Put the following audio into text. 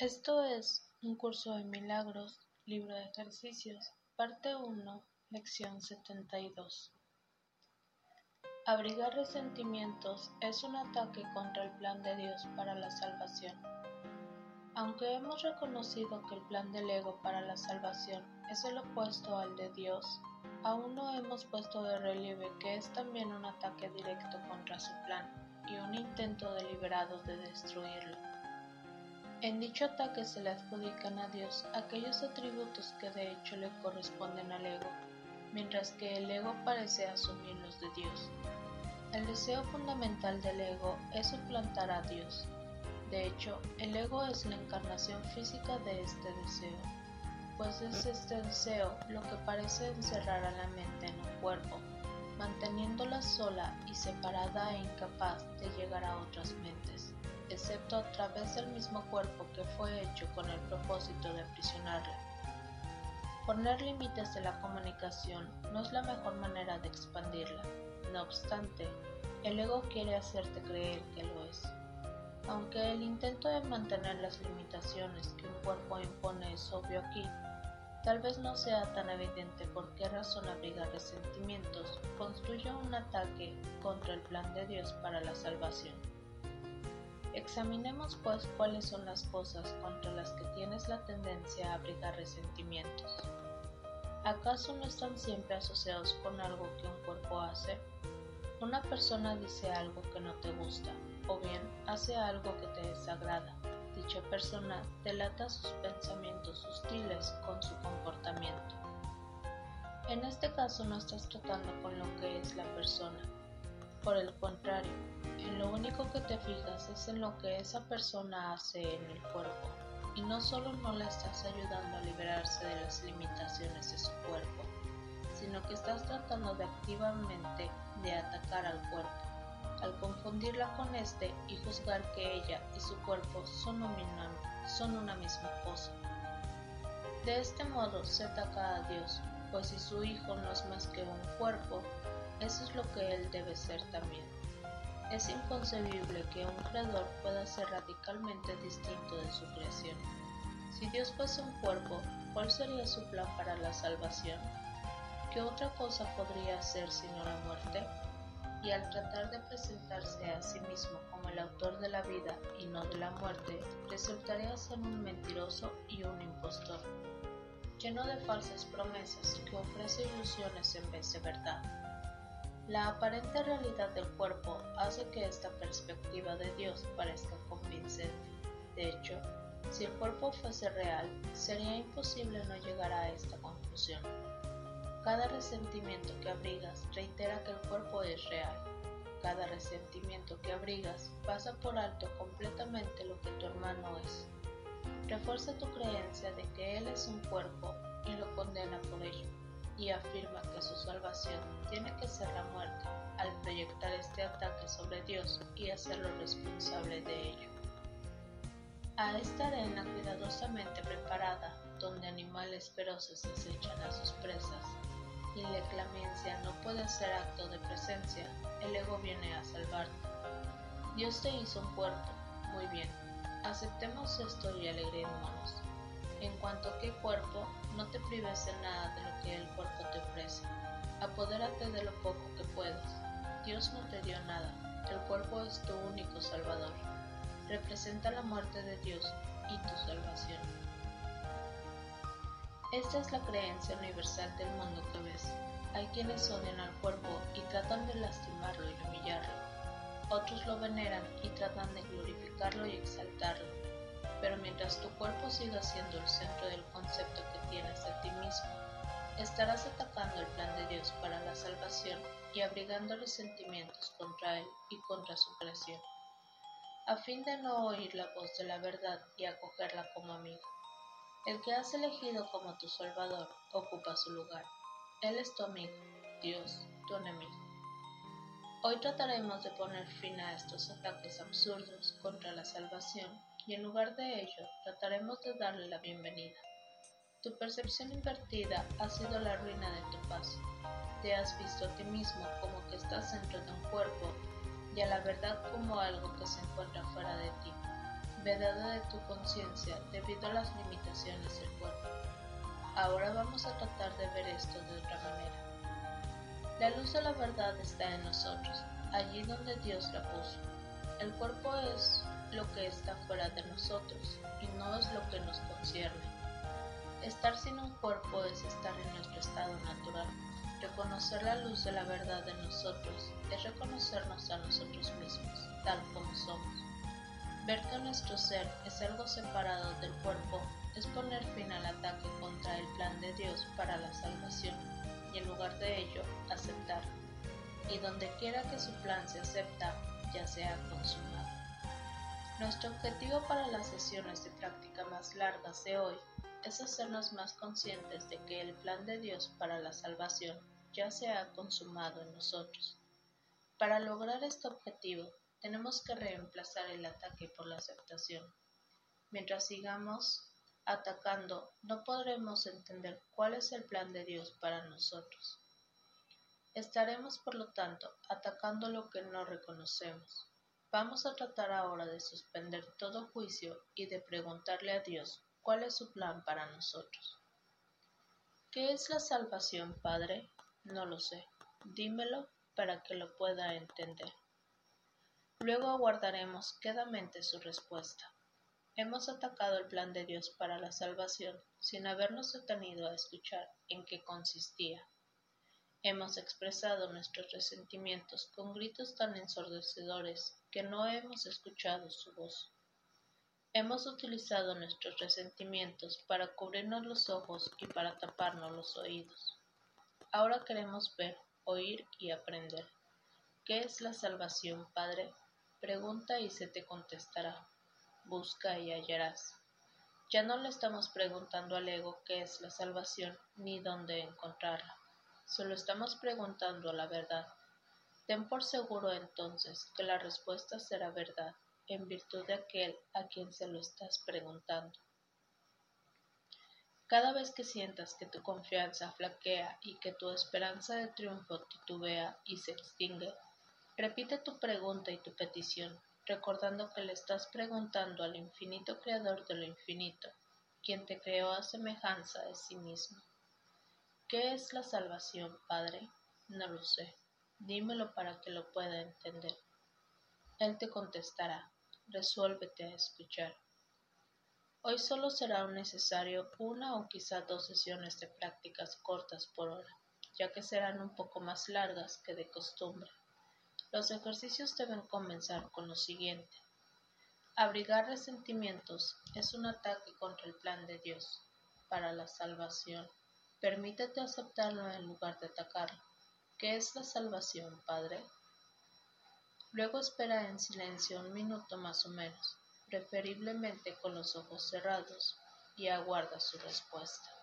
Esto es un curso de milagros, libro de ejercicios, parte 1, lección 72. Abrigar resentimientos es un ataque contra el plan de Dios para la salvación. Aunque hemos reconocido que el plan del ego para la salvación es el opuesto al de Dios, aún no hemos puesto de relieve que es también un ataque directo contra su plan y un intento deliberado de destruirlo. En dicho ataque se le adjudican a Dios aquellos atributos que de hecho le corresponden al ego, mientras que el ego parece asumir los de Dios. El deseo fundamental del ego es suplantar a Dios. De hecho, el ego es la encarnación física de este deseo, pues es este deseo lo que parece encerrar a la mente en un cuerpo, manteniéndola sola y separada e incapaz de llegar a otras mentes excepto a través del mismo cuerpo que fue hecho con el propósito de aprisionarla. Poner límites de la comunicación no es la mejor manera de expandirla. No obstante, el ego quiere hacerte creer que lo es. Aunque el intento de mantener las limitaciones que un cuerpo impone es obvio aquí, tal vez no sea tan evidente por qué razón abrigar resentimientos construye un ataque contra el plan de Dios para la salvación. Examinemos pues cuáles son las cosas contra las que tienes la tendencia a abrigar resentimientos. ¿Acaso no están siempre asociados con algo que un cuerpo hace? Una persona dice algo que no te gusta, o bien hace algo que te desagrada. Dicha persona delata sus pensamientos hostiles con su comportamiento. En este caso no estás tratando con lo que es la persona. Por el contrario, en lo único que te fijas es en lo que esa persona hace en el cuerpo, y no solo no la estás ayudando a liberarse de las limitaciones de su cuerpo, sino que estás tratando de activamente de atacar al cuerpo, al confundirla con este y juzgar que ella y su cuerpo son, son una misma cosa. De este modo se ataca a Dios, pues si su hijo no es más que un cuerpo, eso es lo que él debe ser también. Es inconcebible que un creador pueda ser radicalmente distinto de su creación. Si Dios fuese un cuerpo, ¿cuál sería su plan para la salvación? ¿Qué otra cosa podría hacer sino la muerte? Y al tratar de presentarse a sí mismo como el autor de la vida y no de la muerte, resultaría ser un mentiroso y un impostor, lleno de falsas promesas que ofrece ilusiones en vez de verdad. La aparente realidad del cuerpo hace que esta perspectiva de Dios parezca convincente. De hecho, si el cuerpo fuese real, sería imposible no llegar a esta conclusión. Cada resentimiento que abrigas reitera que el cuerpo es real. Cada resentimiento que abrigas pasa por alto completamente lo que tu hermano es. Refuerza tu creencia de que él es un cuerpo y lo condena por ello y afirma que su salvación tiene que ser la muerte al proyectar este ataque sobre Dios y hacerlo responsable de ello. A esta arena cuidadosamente preparada, donde animales feroces acechan a sus presas, y la clemencia no puede ser acto de presencia, el ego viene a salvarte. Dios te hizo un puerto, muy bien, aceptemos esto y alegrémonos. En cuanto a qué cuerpo, no te prives de nada de lo que el cuerpo te ofrece. Apodérate de lo poco que puedas. Dios no te dio nada. El cuerpo es tu único salvador. Representa la muerte de Dios y tu salvación. Esta es la creencia universal del mundo que ves. Hay quienes odian al cuerpo y tratan de lastimarlo y humillarlo. Otros lo veneran y tratan de glorificarlo y exaltarlo pero mientras tu cuerpo siga siendo el centro del concepto que tienes de ti mismo, estarás atacando el plan de Dios para la salvación y abrigando sentimientos contra Él y contra su creación, a fin de no oír la voz de la verdad y acogerla como amigo. El que has elegido como tu Salvador ocupa su lugar. Él es tu amigo, Dios, tu enemigo. Hoy trataremos de poner fin a estos ataques absurdos contra la salvación y en lugar de ello trataremos de darle la bienvenida. Tu percepción invertida ha sido la ruina de tu paz. Te has visto a ti mismo como que estás dentro de un cuerpo y a la verdad como algo que se encuentra fuera de ti. Vedada de tu conciencia debido a las limitaciones del cuerpo. Ahora vamos a tratar de ver esto de otra manera. La luz de la verdad está en nosotros, allí donde Dios la puso. El cuerpo es lo que está fuera de nosotros y no es lo que nos concierne. Estar sin un cuerpo es estar en nuestro estado natural. Reconocer la luz de la verdad en nosotros es reconocernos a nosotros mismos, tal como somos. Ver que nuestro ser es algo separado del cuerpo es poner fin al ataque contra el plan de Dios para la salvación y en lugar de ello aceptar. Y donde quiera que su plan se acepta, ya sea consumado. Nuestro objetivo para las sesiones de práctica más largas de hoy es hacernos más conscientes de que el plan de Dios para la salvación ya se ha consumado en nosotros. Para lograr este objetivo, tenemos que reemplazar el ataque por la aceptación. Mientras sigamos atacando, no podremos entender cuál es el plan de Dios para nosotros. Estaremos, por lo tanto, atacando lo que no reconocemos. Vamos a tratar ahora de suspender todo juicio y de preguntarle a Dios cuál es su plan para nosotros. ¿Qué es la salvación, Padre? No lo sé. Dímelo para que lo pueda entender. Luego aguardaremos quedamente su respuesta. Hemos atacado el plan de Dios para la salvación sin habernos detenido a escuchar en qué consistía. Hemos expresado nuestros resentimientos con gritos tan ensordecedores que no hemos escuchado su voz. Hemos utilizado nuestros resentimientos para cubrirnos los ojos y para taparnos los oídos. Ahora queremos ver, oír y aprender. ¿Qué es la salvación, Padre? Pregunta y se te contestará. Busca y hallarás. Ya no le estamos preguntando al ego qué es la salvación ni dónde encontrarla. Solo estamos preguntando la verdad. Ten por seguro entonces que la respuesta será verdad en virtud de aquel a quien se lo estás preguntando. Cada vez que sientas que tu confianza flaquea y que tu esperanza de triunfo titubea y se extingue, Repite tu pregunta y tu petición, recordando que le estás preguntando al infinito creador de lo infinito, quien te creó a semejanza de sí mismo. ¿Qué es la salvación, Padre? No lo sé. Dímelo para que lo pueda entender. Él te contestará. Resuélvete a escuchar. Hoy solo será necesario una o quizá dos sesiones de prácticas cortas por hora, ya que serán un poco más largas que de costumbre. Los ejercicios deben comenzar con lo siguiente. Abrigar resentimientos es un ataque contra el plan de Dios para la salvación. Permítete aceptarlo en lugar de atacarlo. ¿Qué es la salvación, Padre? Luego espera en silencio un minuto más o menos, preferiblemente con los ojos cerrados, y aguarda su respuesta.